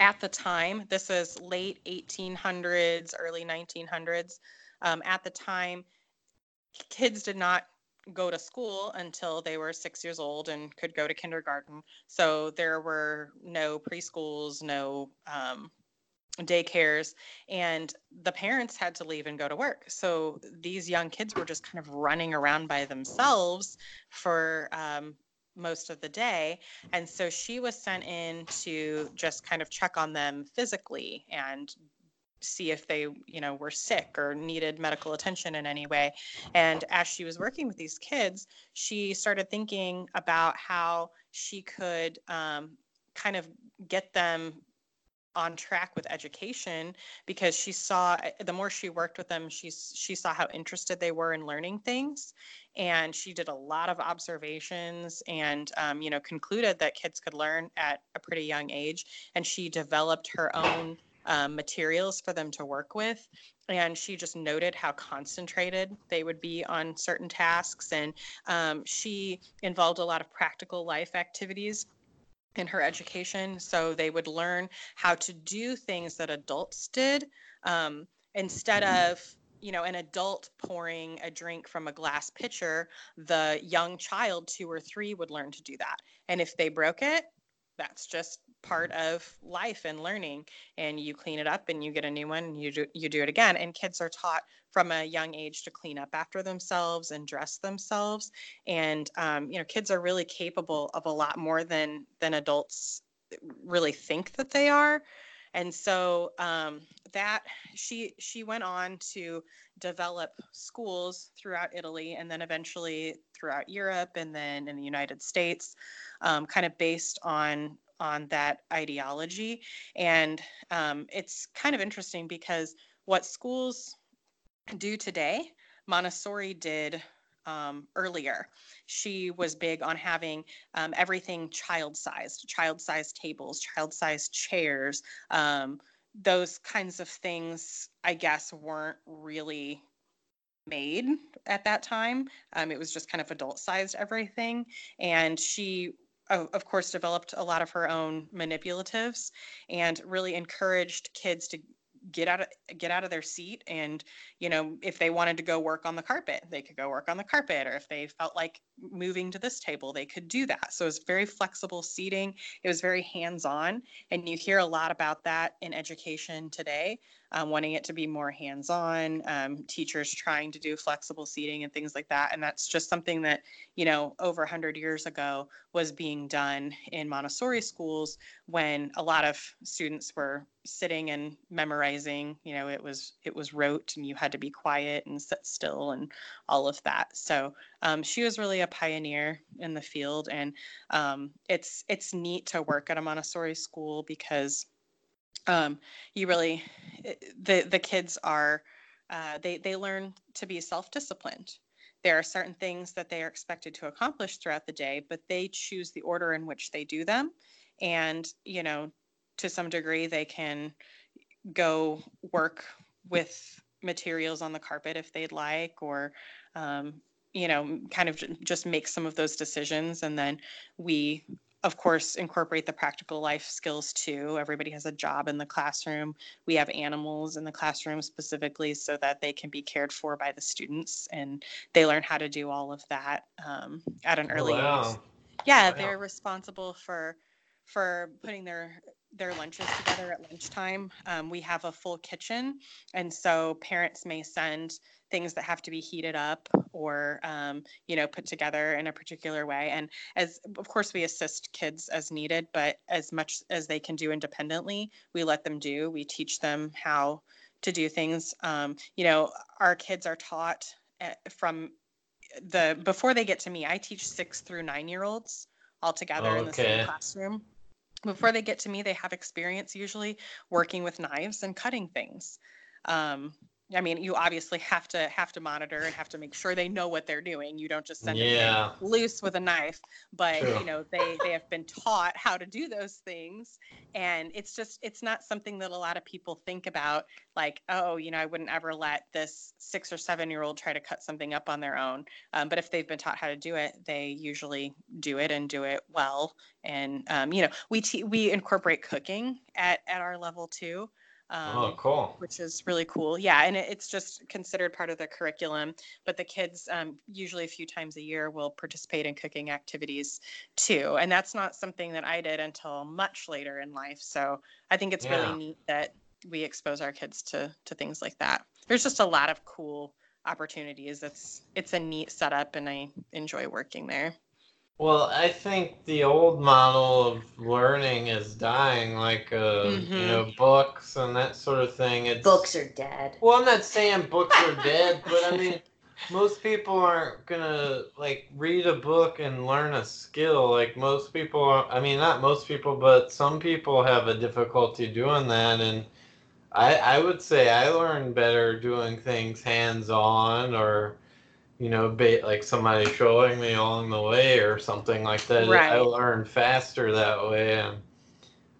Speaker 2: at the time, this is late 1800s, early 1900s. Um, at the time, kids did not go to school until they were six years old and could go to kindergarten. So there were no preschools, no um, daycares, and the parents had to leave and go to work. So these young kids were just kind of running around by themselves for um, most of the day. And so she was sent in to just kind of check on them physically and see if they you know were sick or needed medical attention in any way and as she was working with these kids she started thinking about how she could um, kind of get them on track with education because she saw the more she worked with them she's she saw how interested they were in learning things. And she did a lot of observations and um, you know concluded that kids could learn at a pretty young age. And she developed her own um, materials for them to work with. And she just noted how concentrated they would be on certain tasks. And um, she involved a lot of practical life activities in her education. So they would learn how to do things that adults did um, instead mm-hmm. of you know an adult pouring a drink from a glass pitcher the young child two or three would learn to do that and if they broke it that's just part of life and learning and you clean it up and you get a new one you do you do it again and kids are taught from a young age to clean up after themselves and dress themselves. And um, you know, kids are really capable of a lot more than than adults really think that they are. And so um, that she she went on to develop schools throughout Italy and then eventually throughout Europe and then in the United States, um, kind of based on on that ideology. And um, it's kind of interesting because what schools do today, Montessori did um, earlier. She was big on having um, everything child sized, child sized tables, child sized chairs. Um, those kinds of things, I guess, weren't really made at that time. Um, it was just kind of adult sized everything. And she, of, course, developed a lot of her own manipulatives and really encouraged kids to get out of get out of their seat and you know if they wanted to go work on the carpet they could go work on the carpet or if they felt like moving to this table they could do that. So it was very flexible seating. It was very hands on and you hear a lot about that in education today um, wanting it to be more hands on, um, teachers trying to do flexible seating and things like that. And that's just something that, you know, over 100 years ago was being done in Montessori schools when a lot of students were sitting and memorizing you know it was it was rote and you had to be quiet and sit still and all of that so um, she was really a pioneer in the field and um, it's it's neat to work at a montessori school because um, you really eh, the the kids are uh, they they learn to be self-disciplined. There are certain things that they are expected to accomplish throughout the day but they choose the order in which they do them. And you know to some degree they can go work with materials on the carpet if they'd like or um, you know kind of just make some of those decisions. And then we of course, incorporate the practical life skills too. Everybody has a job in the classroom. We have animals in the classroom specifically so that they can be cared for by the students and they learn how to do all of that um, at an early wow. age. Yeah, wow. they're responsible for for putting their their lunches together at lunchtime. Um, we have a full kitchen, and so parents may send things that have to be heated up or um, you know put together in a particular way. And as of course we assist kids as needed, but as much as they can do independently, we let them do. We teach them how to do things. Um, you know, our kids are taught eh, from the before they get to me. I teach six through nine year olds all together okay. in the same classroom before they get to me, they have experience usually working with knives and cutting things. Um, I mean, you obviously have to have to monitor and have to make sure they know what they're doing. You don't just send yeah. them loose with a knife, but True. you know they they have been taught how to do those things, and it's just it's not something that a lot of people think about. Like, oh, you know, I wouldn't ever let this six or seven year old try to cut something up on their own. Um, but if they've been taught how to do it, they usually do it and do it well. And um, you know, we te- we incorporate cooking at at our level too.
Speaker 1: Um, oh, cool.
Speaker 2: Which is really cool. Yeah, and it, it's just considered part of the curriculum. But the kids, um, usually a few times a year, will participate in cooking activities too. And that's not something that I did until much later in life. So I think it's yeah. really neat that we expose our kids to to things like that. There's just a lot of cool opportunities. It's it's a neat setup, and I enjoy working there.
Speaker 1: Well, I think the old model of learning is dying, like uh, mm-hmm. you know, books and that sort of thing. It's,
Speaker 3: books are dead.
Speaker 1: Well, I'm not saying books are dead, but I mean, most people aren't gonna like read a book and learn a skill. Like most people, are, I mean, not most people, but some people have a difficulty doing that, and I I would say I learn better doing things hands on or you know, ba- like somebody showing me along the way or something like that. Right. I learn faster that way, and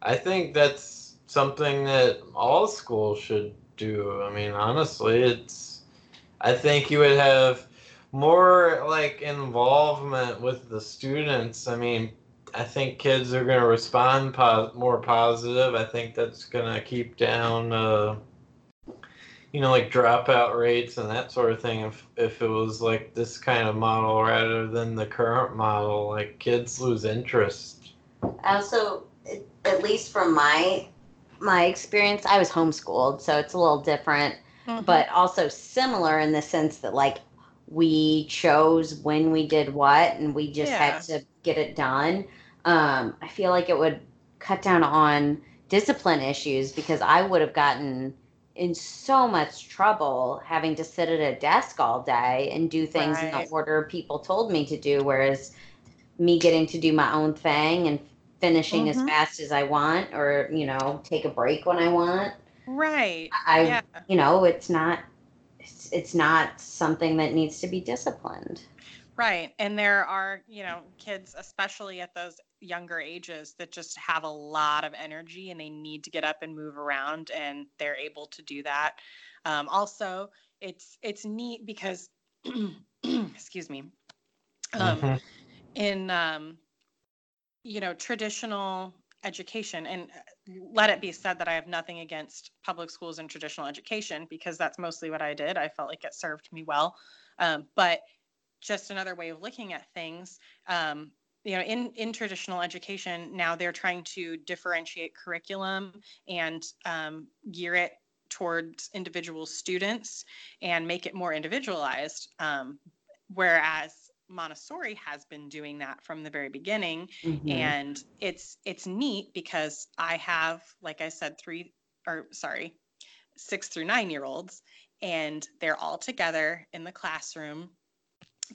Speaker 1: I think that's something that all schools should do. I mean, honestly, it's. I think you would have more like involvement with the students. I mean, I think kids are going to respond pos- more positive. I think that's going to keep down. Uh, you know, like dropout rates and that sort of thing. If if it was like this kind of model rather than the current model, like kids lose interest.
Speaker 3: Also, at least from my my experience, I was homeschooled, so it's a little different, mm-hmm. but also similar in the sense that like we chose when we did what, and we just yeah. had to get it done. Um, I feel like it would cut down on discipline issues because I would have gotten in so much trouble having to sit at a desk all day and do things right. in the order people told me to do whereas me getting to do my own thing and finishing mm-hmm. as fast as I want or you know take a break when I want
Speaker 2: right
Speaker 3: I yeah. you know it's not it's, it's not something that needs to be disciplined
Speaker 2: Right. And there are, you know, kids, especially at those younger ages, that just have a lot of energy and they need to get up and move around, and they're able to do that. Um, also, it's it's neat because excuse me um,
Speaker 1: Mhm.
Speaker 2: in um, you know traditional education and uh, let it be said that i have nothing against public schools and traditional education because that's mostly what i did i felt like it served me well um, but just another way of looking at things um, you know in in traditional education now they're trying to differentiate curriculum and um, gear it towards individual students and make it more individualized um, whereas montessori has been doing that from the very beginning
Speaker 3: Mhm.
Speaker 2: and it's it's neat because i have like i said three or sorry six through nine year olds and they're all together in the classroom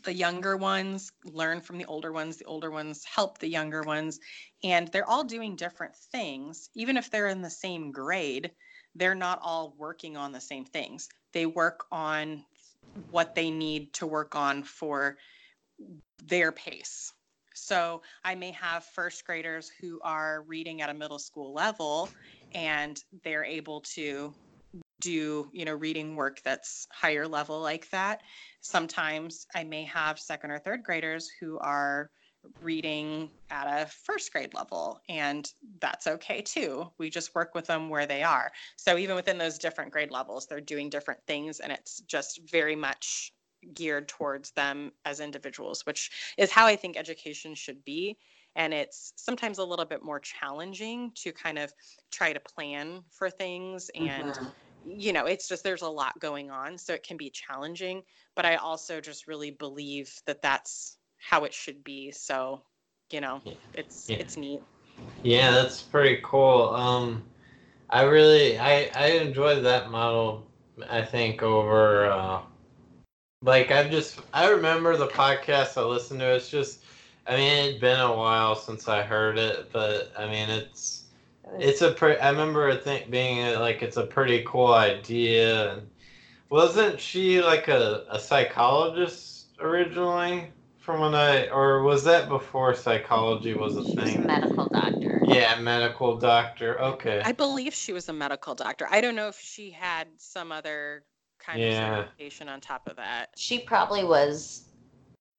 Speaker 2: the younger ones learn from the older ones the older ones help the younger ones and they're all doing different things. Even if they're in the same grade they're not all working on the same things. They work on what they need to work on for their pace. So I may have first graders who are reading at a middle school level and they're able to do, you know, reading work that's higher level like that. Sometimes I may have second or third graders who are reading at a first grade level and that's okay too. We just work with them where they are. So even within those different grade levels, they're doing different things and it's just very much geared towards them as individuals, which is how I think education should be. And it's sometimes a little bit more challenging to kind of try to plan for things. And,
Speaker 3: Mhm.
Speaker 2: You know, it's just there's a lot going on. So it can be challenging. But I also just really believe that that's how it should be. So, you know,
Speaker 1: Yeah.
Speaker 2: it's
Speaker 1: Yeah.
Speaker 2: it's neat.
Speaker 1: Yeah, that's pretty cool. Um, I really I I enjoy that model. I think over uh, like I've just I remember the podcast I listened to. It's just I mean it'd been a while since I heard it, but I mean it's it's a pretty. I remember it think being uh, like it's a pretty cool idea. And wasn't she like a, a psychologist originally? From when I or was that before psychology was a
Speaker 3: She was a
Speaker 1: thing?
Speaker 3: medical doctor.
Speaker 1: Yeah, medical doctor. Okay.
Speaker 2: I believe she was a medical doctor. I don't know if she had some other kind
Speaker 1: Yeah.
Speaker 2: of certification on top of that.
Speaker 3: She probably was.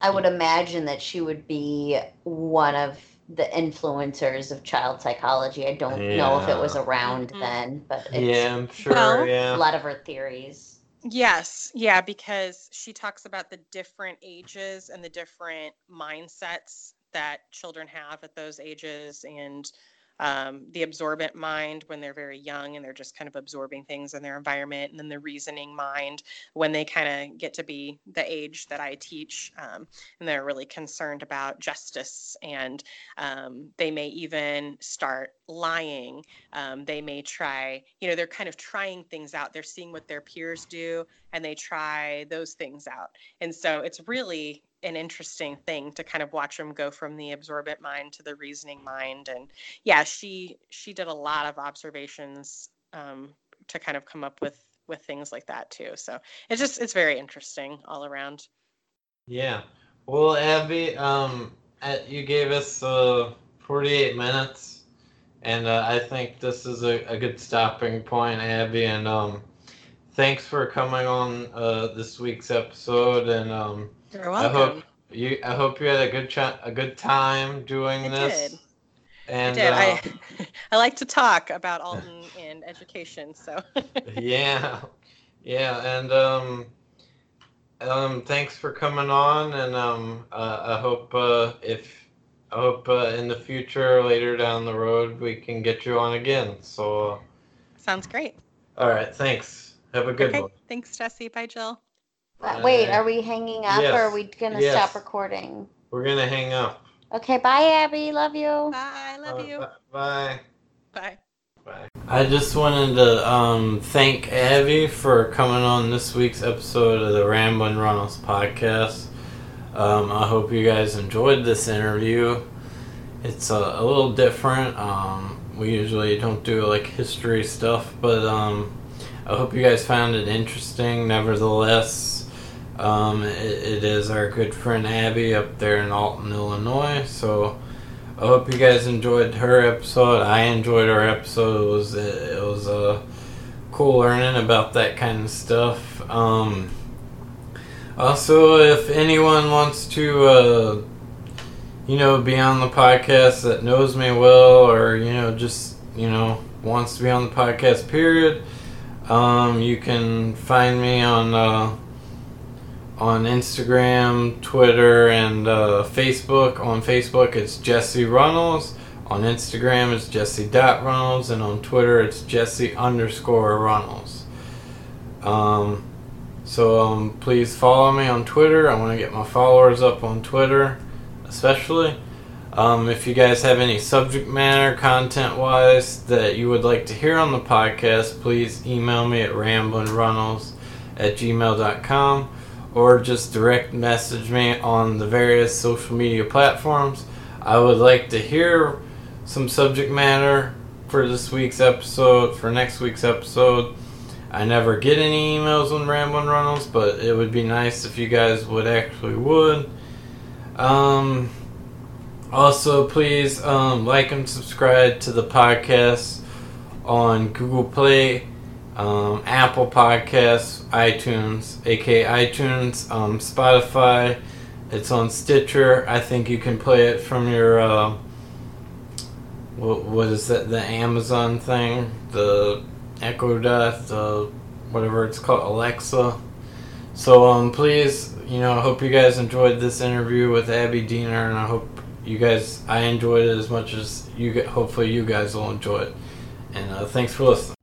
Speaker 3: I would imagine that she would be one of the influencers of child psychology. I don't know if it was
Speaker 1: Yeah.
Speaker 3: around
Speaker 2: Mhm.
Speaker 3: then, but it's
Speaker 1: yeah, I'm sure.
Speaker 2: Well-
Speaker 3: a lot of her theories.
Speaker 2: Yes, yeah, because she talks about the different ages and the different mindsets that children have at those ages and um, the absorbent mind when they're very young and they're just kind of absorbing things in their environment, and then the reasoning mind when they kind of get to be the age that I teach um, and they're really concerned about justice and um, they may even start lying um, they may try you know they're kind of trying things out they're seeing what their peers do and they try those things out. And so it's really an interesting thing to kind of watch them go from the absorbent mind to the reasoning mind and yeah she she did a lot of observations um, to kind of come up with with things like that too so it's just it's very interesting all around
Speaker 1: Yeah. Well, Abby, um, uh, you gave us uh, 48 minutes, and uh, I think this is a, a good stopping point, Abby. And um, thanks for coming on uh, this week's episode. And um,
Speaker 2: you're
Speaker 1: I hope you I hope you had a good ch- a good time doing
Speaker 2: I
Speaker 1: this.
Speaker 2: did.
Speaker 1: And
Speaker 2: I did.
Speaker 1: uh,
Speaker 2: I I like to talk about Alton and education, so
Speaker 1: yeah, yeah, and um, um, thanks for coming on, and um, uh, I hope uh, if I hope uh, in the future, later down the road, we can get you on again. So,
Speaker 2: sounds great.
Speaker 1: all right, thanks. Have a good
Speaker 2: okay,
Speaker 1: one.
Speaker 2: thanks, Jesse. Bye, Jill.
Speaker 3: Uh, Wait, are we hanging up or are we gonna
Speaker 1: Yes.
Speaker 3: stop recording?
Speaker 1: We're gonna hang up.
Speaker 3: Okay, bye, Abby. Love you.
Speaker 2: Bye. Love
Speaker 1: Uh,
Speaker 2: you.
Speaker 1: bu- Bye.
Speaker 2: Bye.
Speaker 1: Bye. I just wanted to um, thank Abby for coming on this week's episode of the Ramblin' Runnels podcast. Um, I hope you guys enjoyed this interview. It's a, a little different. Um, we usually don't do like history stuff, but um, I hope you guys found it interesting. Nevertheless, um, it, it is our good friend Abby up there in Alton, Illinois. So I hope you guys enjoyed her episode. I enjoyed our episode. It was it was uh, cool learning about that kind of stuff. Um, also, if anyone wants to, uh, you know, be on the podcast that knows me well, or you know, just you know, wants to be on the podcast, period, um, you can find me on uh, on Instagram, Twitter, and uh, Facebook. On Facebook, it's Jesse Runnels. On Instagram, it's Jesse dot Runnels, and on Twitter, it's Jesse underscore Runnels. Um, so um, please follow me on Twitter. I want to get my followers up on Twitter, especially. Um, if you guys have any subject matter, content wise, that you would like to hear on the podcast, please email me at ramblinrunnels at gmail.com or just direct message me on the various social media platforms. I would like to hear some subject matter for this week's episode, for next week's episode. I never get any emails on Ramblin' Runnels, but it would be nice if you guys would actually would. Um, also, please um, like and subscribe to the podcast on Google Play, um, Apple Podcasts, iTunes, aka iTunes, um, Spotify. It's on Stitcher. I think you can play it from your. Uh, what, what is that? The Amazon thing, the Echo Dot, the whatever it's called, Alexa. So um, please, you know, I hope you guys enjoyed this interview with Abby Diener, and I hope you guys, I enjoyed it as much as you. Hopefully, you guys will enjoy it. And uh, thanks for listening.